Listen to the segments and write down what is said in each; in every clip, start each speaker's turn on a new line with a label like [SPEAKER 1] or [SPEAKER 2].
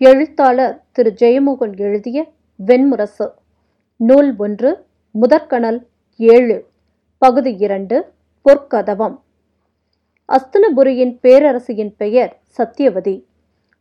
[SPEAKER 1] எழுத்தாளர் திரு. ஜெயமோகன் எழுதிய வெண்முரசு நூல் ஒன்று முதற்கணல் ஏழு பகுதி இரண்டு பொற்கதவம். அஸ்தனபுரியின் பேரரசியின் பெயர் சத்தியவதி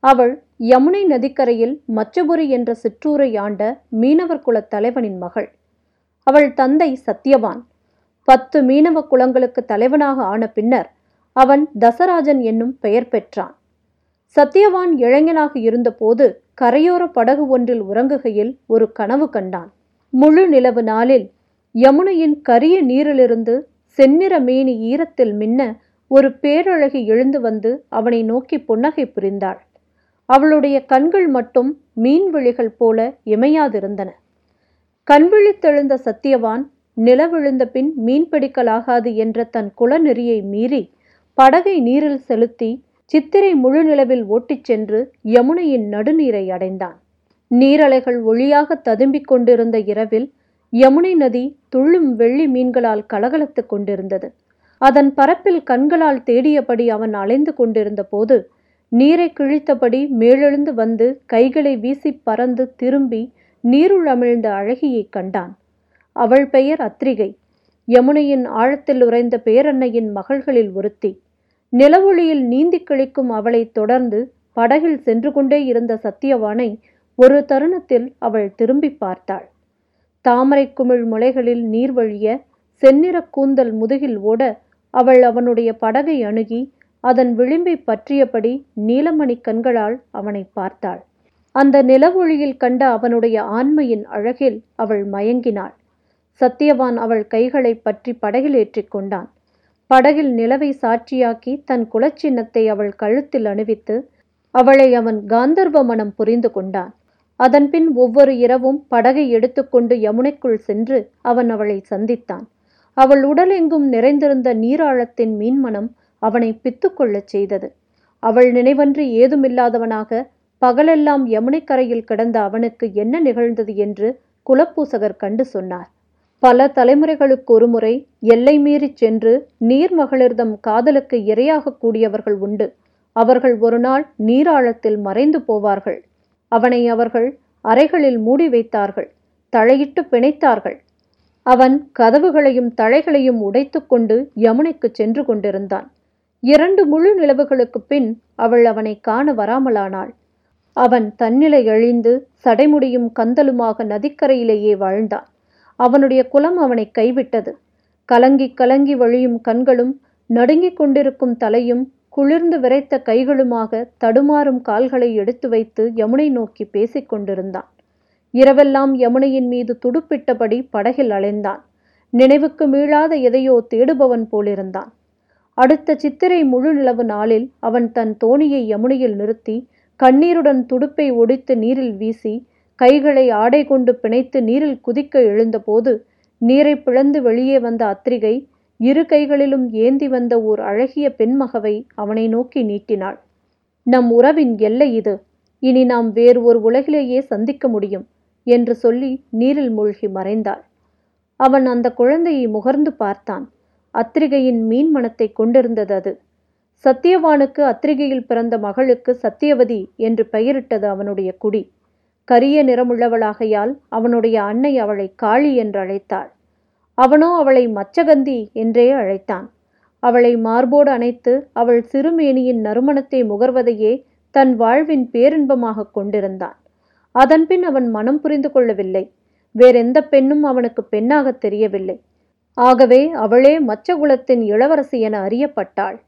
[SPEAKER 1] அவள் யமுனை நதிக்கரையில் மச்சபுரி என்ற சிற்றூரை ஆண்ட மீனவர் குலத் தலைவனின் மகள். அவள் தந்தை சத்தியவான் பத்து மீனவ குலங்களுக்கு தலைவனாக ஆன பின்னர் அவன் தசராஜன் என்னும் பெயர் பெற்றான். சத்தியவான் இளைஞனாக இருந்தபோது கரையோர படகு ஒன்றில் உறங்குகையில் ஒரு கனவு கண்டான். முழு நிலவு நாளில் யமுனையின் கரிய நீரிலிருந்து செந்நிற மேனி ஈரத்தில் மின்ன ஒரு பேரழகி எழுந்து வந்து அவனை நோக்கி புன்னகை புரிந்தாள். அவளுடைய கண்கள் மட்டும் மீன்விழிகள் போல இமையாதிருந்தன. கண்விழித்தெழுந்த சத்தியவான் நிலவிழுந்த பின் மீன்பிடிக்கலாகாது என்ற தன் குலநெறியை மீறி படகை நீரில் செலுத்தி சித்திரை முழு நிலவில் ஓட்டிச் சென்று யமுனையின் நடுநீரை அடைந்தான். நீரலைகள் ஒளியாக ததும்பிக் கொண்டிருந்த இரவில் யமுனை நதி துள்ளும் வெள்ளி மீன்களால் கலகலத்துக் கொண்டிருந்தது. அதன் பரப்பில் கண்களால் தேடியபடி அவன் அலைந்து கொண்டிருந்த போது நீரை கிழித்தபடி மேலெழுந்து வந்து கைகளை வீசி பறந்து திரும்பி நீருள் அமிழ்ந்த அழகியைக் கண்டான். அவள் பெயர் அத்ரிகை யமுனையின் ஆழத்தில் உறைந்த பேரன்னையின் மகள்களில் ஒருத்தி. நிலவொளியில் நீந்தி கிழிக்கும் அவளைத் தொடர்ந்து படகில் சென்று கொண்டே இருந்த சத்தியவானை ஒரு தருணத்தில் அவள் திரும்பி பார்த்தாள். தாமரை குமிழ் முளைகளில் நீர் வழிய செந்நிற கூந்தல் முதுகில் ஓட அவள் அவனுடைய படகை அணுகி அதன் விளிம்பை பற்றியபடி நீலமணி கண்களால் அவனை பார்த்தாள். அந்த நிலவொளியில் கண்ட அவனுடைய ஆண்மையின் அழகில் அவள் மயங்கினாள். சத்தியவான் அவள் கைகளை பற்றி படகில் ஏற்றிக் கொண்டான். படகில் நிலவை சாட்சியாக்கி தன் குலச்சின்னத்தை அவள் கழுத்தில் அணிவித்து அவளை அவன் காந்தர்வ மனம் புரிந்து கொண்டான். அதன்பின் ஒவ்வொரு இரவும் படகை எடுத்துக்கொண்டு யமுனைக்குள் சென்று அவன் அவளை சந்தித்தான். அவள் உடலெங்கும் நிறைந்திருந்த நீராழத்தின் மீன்மனம் அவனை பித்துக்கொள்ளச் செய்தது. அவள் நினைவன்றி ஏதுமில்லாதவனாக பகலெல்லாம் யமுனைக்கரையில் கிடந்த அவனுக்கு என்ன நிகழ்ந்தது என்று குலப்பூசகர் கண்டு சொன்னார். பல தலைமுறைகளுக்கு ஒருமுறை எல்லை மீறிச் சென்று நீர்மகளிர்தம் காதலுக்கு இரையாக கூடியவர்கள் உண்டு. அவர்கள் ஒருநாள் நீராழத்தில் மறைந்து போவார்கள். அவனை அவர்கள் அறைகளில் மூடி வைத்தார்கள். தழையிட்டு பிணைத்தார்கள். அவன் கதவுகளையும் தழைகளையும் உடைத்துக்கொண்டு யமுனைக்கு சென்று கொண்டிருந்தான். இரண்டு முழு நிலவுகளுக்குப் பின் அவள் அவனை காண வராமலானாள். அவன் தன்னிலை எழிந்து சடைமுடியும் கந்தலுமாக நதிக்கரையிலேயே வாழ்ந்தான். அவனுடைய குலம் அவனை கைவிட்டது. கலங்கி கலங்கி வழியும் கண்களும் நடுங்கிக் கொண்டிருக்கும் தலையும் குளிர்ந்து விரைத்த கைகளுமாக தடுமாறும் கால்களை எடுத்து வைத்து யமுனை நோக்கி பேசிக் கொண்டிருந்தான். இரவெல்லாம் யமுனையின் மீது துடுப்பிட்டபடி படகில் அலைந்தான். நினைவுக்கு மீளாத எதையோ தேடுபவன் போலிருந்தான். அடுத்த சித்திரை முழு நிலவு நாளில் அவன் தன் தோணியை யமுனையில் நிறுத்தி கண்ணீருடன் துடுப்பை ஒடித்து நீரில் வீசி கைகளை ஆடை கொண்டு பிணைத்து நீரில் குதிக்க எழுந்தபோது நீரை பிளந்து வெளியே வந்த அத்திரிகை இரு கைகளிலும் ஏந்தி வந்த ஓர் அழகிய பெண்மகவை அவனை நோக்கி நீட்டினாள். நம் உறவின் எல்லை இது. இனி நாம் வேறு ஒரு உலகிலேயே சந்திக்க முடியும் என்று சொல்லி நீரில் மூழ்கி மறைந்தாள். அவன் அந்த குழந்தையை முகர்ந்து பார்த்தான். அத்திரிகையின் மீன் மனத்தை கொண்டிருந்தது அது. சத்தியவானுக்கு அத்திரிகையில் பிறந்த மகளுக்கு சத்தியவதி என்று பெயரிட்டது அவனுடைய குடி. கரிய நிறமுள்ளவளாகையால் அவனுடைய அன்னை அவளை காளி என்று அழைத்தாள். அவனோ அவளை மச்சகந்தி என்றே அழைத்தான். அவளை மார்போடு அணைத்து அவள் சிறுமேனியின் நறுமணத்தை முகர்வதையே தன் வாழ்வின் பேரின்பமாக கொண்டிருந்தான். அதன்பின் அவன் மனம் புரிந்து கொள்ளவில்லை. வேறெந்த பெண்ணும் அவனுக்கு பெண்ணாக தெரியவில்லை. ஆகவே அவளே மச்சகுலத்தின் இளவரசி என அறியப்பட்டாள்.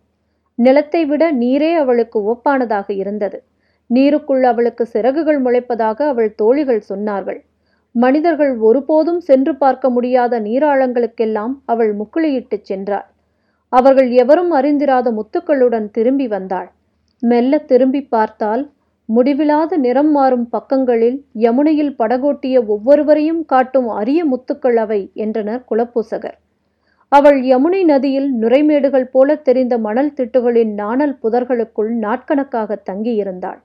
[SPEAKER 1] நிலத்தை விட நீரே அவளுக்கு ஒப்பானதாக இருந்தது. நீருக்குள் அவளுக்கு சிறகுகள் முளைப்பதாக அவள் தோழிகள் சொன்னார்கள். மனிதர்கள் ஒருபோதும் சென்று பார்க்க முடியாத நீராழங்களுக்கெல்லாம் அவள் முக்குளியிட்டுச் சென்றாள். அவர்கள் எவரும் அறிந்திராத முத்துக்களுடன் திரும்பி வந்தாள். மெல்ல திரும்பி பார்த்தால் முடிவிலாத நிறம் மாறும் பக்கங்களில் யமுனையில் படகோட்டிய ஒவ்வொருவரையும் காட்டும் அரிய முத்துக்கள் அவை என்றனர் குலப்பூசகர். அவள் யமுனை நதியில் நுரைமேடுகள் போல தெரிந்த மணல் திட்டுகளின் நாணல் புதர்களுக்குள் நாட்கணக்காக தங்கியிருந்தாள்.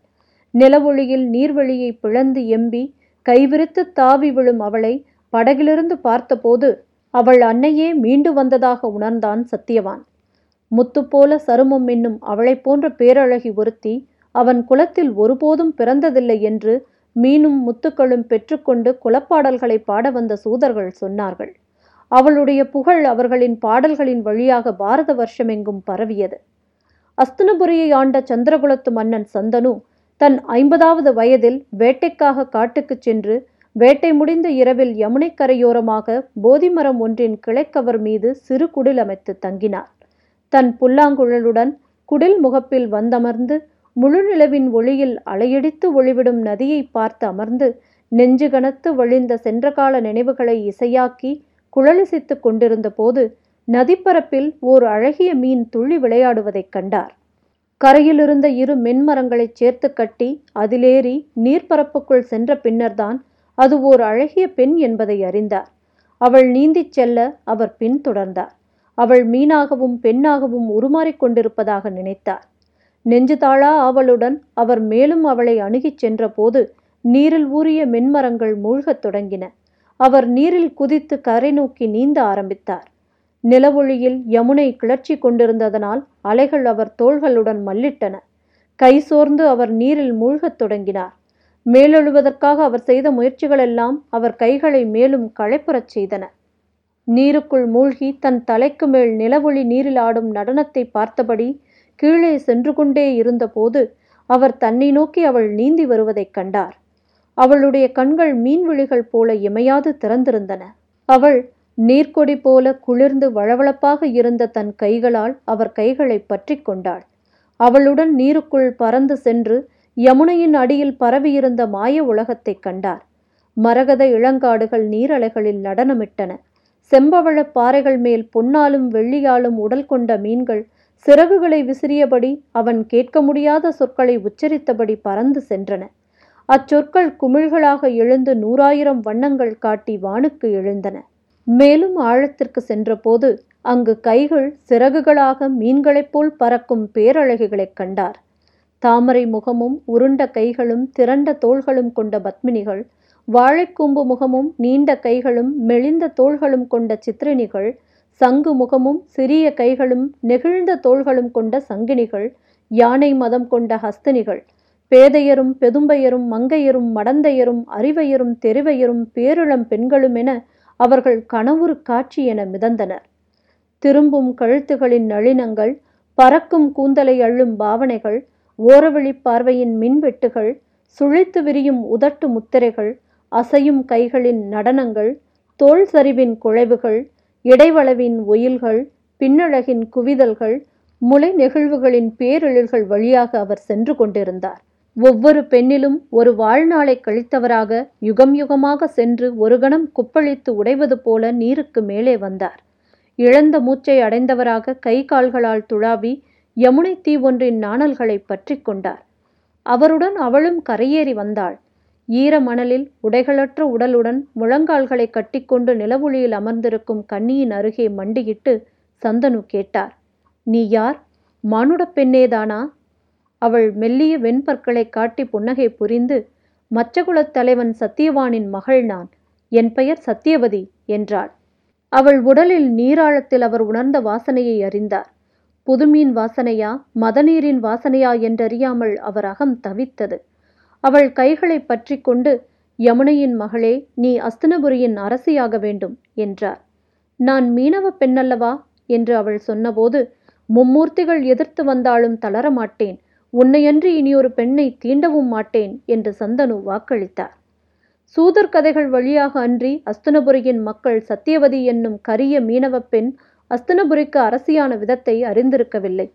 [SPEAKER 1] நிலவொளியில் நீர்வழியை பிளந்து எம்பி கைவிரித்து தாவி விழும் அவளை படகிலிருந்து பார்த்தபோது அவள் அன்னையே மீண்டு வந்ததாக உணர்ந்தான் சத்தியவான். முத்துப்போல போல சருமம் என்னும் அவளைப் போன்ற பேரழகி ஒருத்தி அவன் குலத்தில் ஒருபோதும் பிறந்ததில்லை என்று மீனும் முத்துக்களும் பெற்றுக்கொண்டு குலப்பாடல்களை பாட வந்த சூதர்கள் சொன்னார்கள். அவளுடைய புகழ் அவர்களின் பாடல்களின் வழியாக பாரத வருஷமெங்கும் பரவியது. அஸ்தினபுரியை ஆண்ட சந்திரகுலத்து மன்னன் சந்தனு தன் ஐம்பதாவது வயதில் வேட்டைக்காக காட்டுக்குச் சென்று வேட்டை முடிந்த இரவில் யமுனை கரையோரமாக போதிமரம் ஒன்றின் கிளைக்கவர் மீது சிறு குடில் அமைத்து தங்கினார். தன் புல்லாங்குழலுடன் குடில் முகப்பில் வந்தமர்ந்து முழு நிலவின் ஒளியில் அலையடித்து ஒளிவிடும் நதியை பார்த்து அமர்ந்து நெஞ்சு கனத்து வழிந்த சென்றகால நினைவுகளை இசையாக்கி குழலிசித்துக் கொண்டிருந்த போது நதிப்பரப்பில் ஓர் அழகிய மீன் துள்ளி விளையாடுவதைக் கண்டார். கரையிலிருந்த இரு மென்மரங்களைச் சேர்த்து கட்டி அதிலேறி நீர்ப்பரப்புக்குள் சென்ற பின்னர்தான் அது ஓர் அழகிய பெண் என்பதை அறிந்தார். அவள் நீந்திச் செல்ல அவர் பின்தொடர்ந்தார் அவள் மீனாகவும் பெண்ணாகவும் உருமாறிக் கொண்டிருப்பதாக நினைத்தார். நெஞ்சு தாழா ஆவலுடன் அவர் மேலும் அவளை அணுகிச் சென்றபோது நீரில் ஊறிய மென்மரங்கள் மூழ்கத் தொடங்கின. அவர் நீரில் குதித்து கரை நோக்கி நீந்த ஆரம்பித்தார். நிலவொளியில் யமுனை கிளர்ச்சி கொண்டிருந்ததனால் அலைகள் அவர் தோள்களுடன் மல்லிட்டன. கை சோர்ந்து அவர் நீரில் மூழ்கத் தொடங்கினார். மேலெழுவதற்காக அவர் செய்த முயற்சிகளெல்லாம் அவர் கைகளை மேலும் களைப்புறச் செய்தன. நீருக்குள் மூழ்கி தன் தலைக்கு மேல் நிலவொளி நீரில் ஆடும் நடனத்தை பார்த்தபடி கீழே சென்று கொண்டே இருந்தபோது அவர் தன்னை நோக்கி அவள் நீந்தி வருவதைக் கண்டார். அவளுடைய கண்கள் மீன்விழிகள் போல இமையாது திறந்திருந்தன. அவள் நீர்க்கொடி போல குளிர்ந்து வளவளப்பாக இருந்த தன் கைகளால் அவர் கைகளை பற்றி கொண்டாள். அவளுடன் நீருக்குள் பறந்து சென்று யமுனையின் அடியில் பரவியிருந்த மாய உலகத்தைக் கண்டார். மரகத இளங்காடுகள் நீரலைகளில் நடனமிட்டன. செம்பவள பாறைகள் மேல் பொன்னாலும் வெள்ளியாலும் உடல் கொண்ட மீன்கள் சிறகுகளை விசிறியபடி அவன் கேட்க முடியாத சொற்களை உச்சரித்தபடி பறந்து சென்றன. அச்சொற்கள் குமிழ்களாக எழுந்து நூறாயிரம் வண்ணங்கள் காட்டி வானுக்கு எழுந்தன. மேலும் ஆழத்திற்கு சென்றபோது அங்கு கைகள் சிறகுகளாக மீன்களைப் போல் பறக்கும் பேரழகிகளைக் கண்டார். தாமரை முகமும் உருண்ட கைகளும் திரண்ட தோள்களும் கொண்ட பத்மினிகள் வாழைக்கூம்பு முகமும் நீண்ட கைகளும் மெலிந்த தோள்களும் கொண்ட சித்திரினிகள் சங்கு முகமும் சிறிய கைகளும் நெகிழ்ந்த தோள்களும் கொண்ட சங்கினிகள் யானை மதம் கொண்ட ஹஸ்தினிகள் பேதையரும் பெதும்பையரும் மங்கையரும் மடந்தையரும் அறிவையரும் தெருவையரும் பேரிளம் பெண்களும் என அவர்கள் கனவுரு காட்சி என மிதந்தனர். திரும்பும் கழுத்துகளின் நளினங்கள் பறக்கும் கூந்தலை அள்ளும் பாவனைகள் ஓரவழி பார்வையின் மின்வெட்டுகள் சுழித்து விரியும் உதட்டு முத்திரைகள் அசையும் கைகளின் நடனங்கள் தோல் சரிவின் குழைவுகள் இடைவளவின் ஒயில்கள் பின்னழகின் குவிதல்கள் முளை நெகிழ்வுகளின் பேரெழில்கள் வழியாக அவர் சென்று கொண்டிருந்தார். ஒவ்வொரு பெண்ணிலும் ஒரு வாழ்நாளை கழித்தவராக யுகம் யுகமாக சென்று ஒரு கணம் குப்பளித்து உடைவது போல நீருக்கு மேலே வந்தார். இழந்த மூச்சை அடைந்தவராக கை கால்களால் துழாவி யமுனை தீ ஒன்றின் நாணல்களை பற்றி கொண்டார். அவருடன் அவளும் கரையேறி வந்தாள். ஈர மணலில் உடைகளற்ற உடலுடன் முழங்கால்களை கட்டிக்கொண்டு நிலவொளியில் அமர்ந்திருக்கும் கன்னியின் அருகே மண்டியிட்டு சந்தனு கேட்டார் நீ யார்? மானுடப் பெண்ணேதானா அவள் மெல்லிய வெண்பற்களை காட்டி புன்னகை புரிந்து மச்சகுலத் தலைவன் சத்தியவானின் மகள் நான் என் பெயர் சத்தியவதி என்றாள். அவள் உடலில் நீராழத்தில் அவர் உணர்ந்த வாசனையை அறிந்தார். புதுமீன் வாசனையா மதநீரின் வாசனையா என்றறியாமல் அவர் அகம் தவித்தது. அவள் கைகளை பற்றி கொண்டு யமுனையின் மகளே நீ அஸ்தினபுரியின் அரசியாக வேண்டும் என்றார். நான் மீனவ பெண்ணல்லவா? என்று அவள் சொன்னபோது மும்மூர்த்திகள் எதிர்த்து வந்தாலும் தளரமாட்டேன். உன்னையன்றி இனியொரு பெண்ணை தீண்டவும் மாட்டேன் என்று சந்தனு வாக்களித்தார். சூதர் கதைகள் வழியாக அன்றி அஸ்தினபுரியின் மக்கள் சத்தியவதி என்னும் கரிய மீனவ பெண் அஸ்தினபுரிக்கு அரசியான விதத்தை அறிந்திருக்கவில்லை.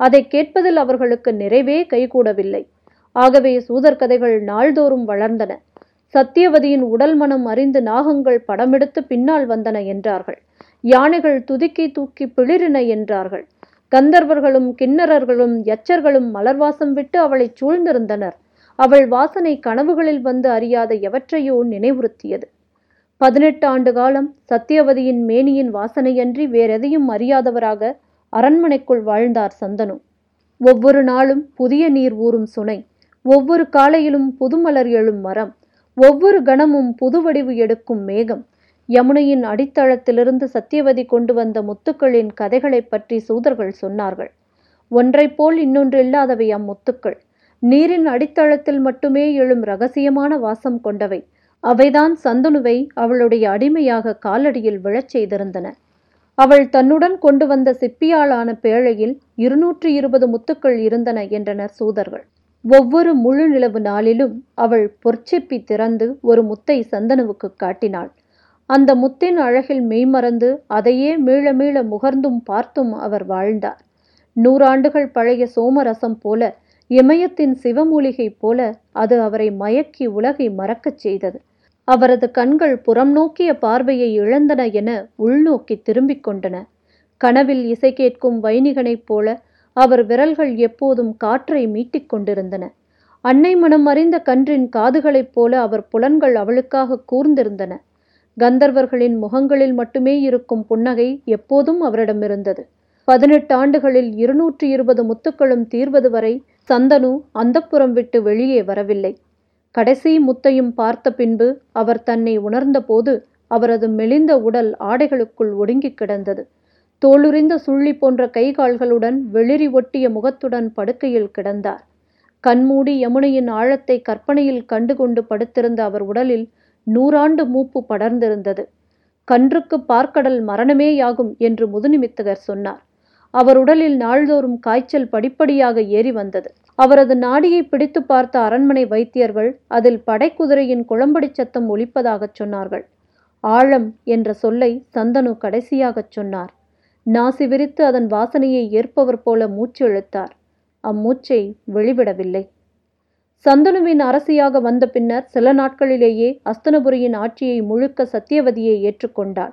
[SPEAKER 1] அதை கேட்பதில் அவர்களுக்கு நிறைவே கைகூடவில்லை. ஆகவே சூதர் கதைகள் நாள்தோறும் வளர்ந்தன. சத்தியவதியின் உடல் மனம் அறிந்து நாகங்கள் படமெடுத்து பின்னால் வந்தன என்றார்கள். யானைகள் துதுக்கி தூக்கி பிளிரின என்றார்கள். கந்தர்வர்களும் கிண்ணறர்களும் யச்சர்களும் மலர்வாசம் விட்டு அவளை சூழ்ந்திருந்தனர். அவள் வாசனை கனவுகளில் வந்து அறியாத எவற்றையோ நினைவுறுத்தியது. பதினெட்டு ஆண்டு காலம் சத்தியவதியின் மேனியின் வாசனையன்றி வேறெதையும் அறியாதவராக அரண்மனைக்குள் வாழ்ந்தார் சந்தனு. ஒவ்வொரு நாளும் புதிய நீர் ஊறும் சுனை ஒவ்வொரு காலையிலும் புதுமலர் எழும் மரம் ஒவ்வொரு கணமும் புதுவடிவு எடுக்கும் மேகம் யமுனையின் அடித்தளத்திலிருந்து சத்தியவதி கொண்டு வந்த முத்துக்களின் கதைகளைப் பற்றி சூதர்கள் சொன்னார்கள். ஒன்றைப் போல் இன்னொன்று இல்லாதவை அம்முத்துக்கள் நீரின் அடித்தளத்தில் மட்டுமே எழும் ரகசியமான வாசம் கொண்டவை. அவைதான் சந்தனுவை அவளுடைய அடிமையாக காலடியில் விழச் செய்திருந்தன. அவள் தன்னுடன் கொண்டு வந்த சிப்பியாளான பேழையில் இருநூற்றி இருபது முத்துக்கள் இருந்தன என்றனர் சூதர்கள். ஒவ்வொரு முழு நிலவு நாளிலும் அவள் பொற்சிப்பி திறந்து ஒரு முத்தை சந்தனுவுக்கு காட்டினாள். அந்த முத்தின் அழகில் மெய்மறந்து அதையே மீள மீள முகர்ந்தும் பார்த்தும் அவர் வாழ்ந்தார். நூறாண்டுகள் பழைய சோமரசம் போல இமயத்தின் சிவமூலிகை போல அது அவரை மயக்கி உலகை மறக்கச் செய்தது. அவரது கண்கள் புறம் நோக்கிய பார்வையை இழந்தன என உள்நோக்கி திரும்பிக் கொண்டன. கனவில் இசை கேட்கும் வைணிகனைப் போல அவர் விரல்கள் எப்போதும் காற்றை மீட்டிக் கொண்டிருந்தன. அன்னை மனம் அறிந்த கன்றின் காதுகளைப் போல அவர் புலன்கள் அவளுக்காக கூர்ந்திருந்தன. கந்தர்வர்களின் முகங்களில் மட்டுமே இருக்கும் புன்னகை எப்போதும் அவரிடமிருந்தது பதினெட்டு ஆண்டுகளில் இருநூற்றி இருபது முத்துக்களும் தீர்வது வரை சந்தனு அந்தப்புறம் விட்டு வெளியே வரவில்லை. கடைசி முத்தையும் பார்த்த பின்பு அவர் தன்னை உணர்ந்தபோது அவரது மெலிந்த உடல் ஆடைகளுக்குள் ஒடுங்கிக் கிடந்தது. தோளுரிந்த சுள்ளி போன்ற கைகால்களுடன் வெளிரி ஒட்டிய முகத்துடன் படுக்கையில் கிடந்தார். கண்மூடி யமுனையின் ஆழத்தை கற்பனையில் கண்டுகொண்டு படுத்திருந்த அவர் உடலில் நூறாண்டு மூப்பு படர்ந்திருந்தது. கன்றுக்கு பார்க்கடல் மரணமேயாகும் என்று முதுநிமித்தகர் சொன்னார். அவர் உடலில் நாள்தோறும் காய்ச்சல் படிப்படியாக ஏறி வந்தது. அவரது நாடியை பிடித்து பார்த்த அரண்மனை வைத்தியர்கள் அதில் படைக்குதிரையின் குளம்படி சத்தம் ஒலிப்பதாகச் சொன்னார்கள். ஆழம் என்ற சொல்லை சந்தனு கடைசியாகச் சொன்னார். நாசி விரித்து அதன் வாசனையை ஏற்பவர் போல மூச்சு இழுத்தார். அம்மூச்சை வெளிவிடவில்லை. சந்தனுவின் அரசியாக வந்த பின்னர் சில நாட்களிலேயே அஸ்தனபுரியின் ஆட்சியை முழுக்க சத்தியவதியை ஏற்றுக்கொண்டாள்.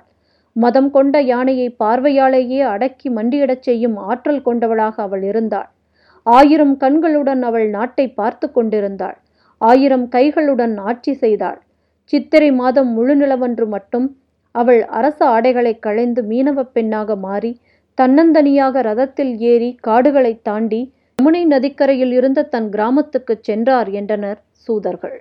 [SPEAKER 1] மதம் கொண்ட யானையை பார்வையாலேயே அடக்கி மண்டியிடச் செய்யும் ஆற்றல் கொண்டவளாக அவள் இருந்தாள். ஆயிரம் கண்களுடன் அவள் நாட்டை பார்த்து கொண்டிருந்தாள். ஆயிரம் கைகளுடன் ஆட்சி செய்தாள். சித்திரை மாதம் முழுநிலவன்று மட்டும் அவள் அரச ஆடைகளை களைந்து மீனவப் பெண்ணாக மாறி தன்னந்தனியாக ரதத்தில் ஏறி காடுகளைத் தாண்டி யமுனை நதிக்கரையில் இருந்த தன் கிராமத்துக்குச் சென்றார் என்றனர் சூதர்கள்.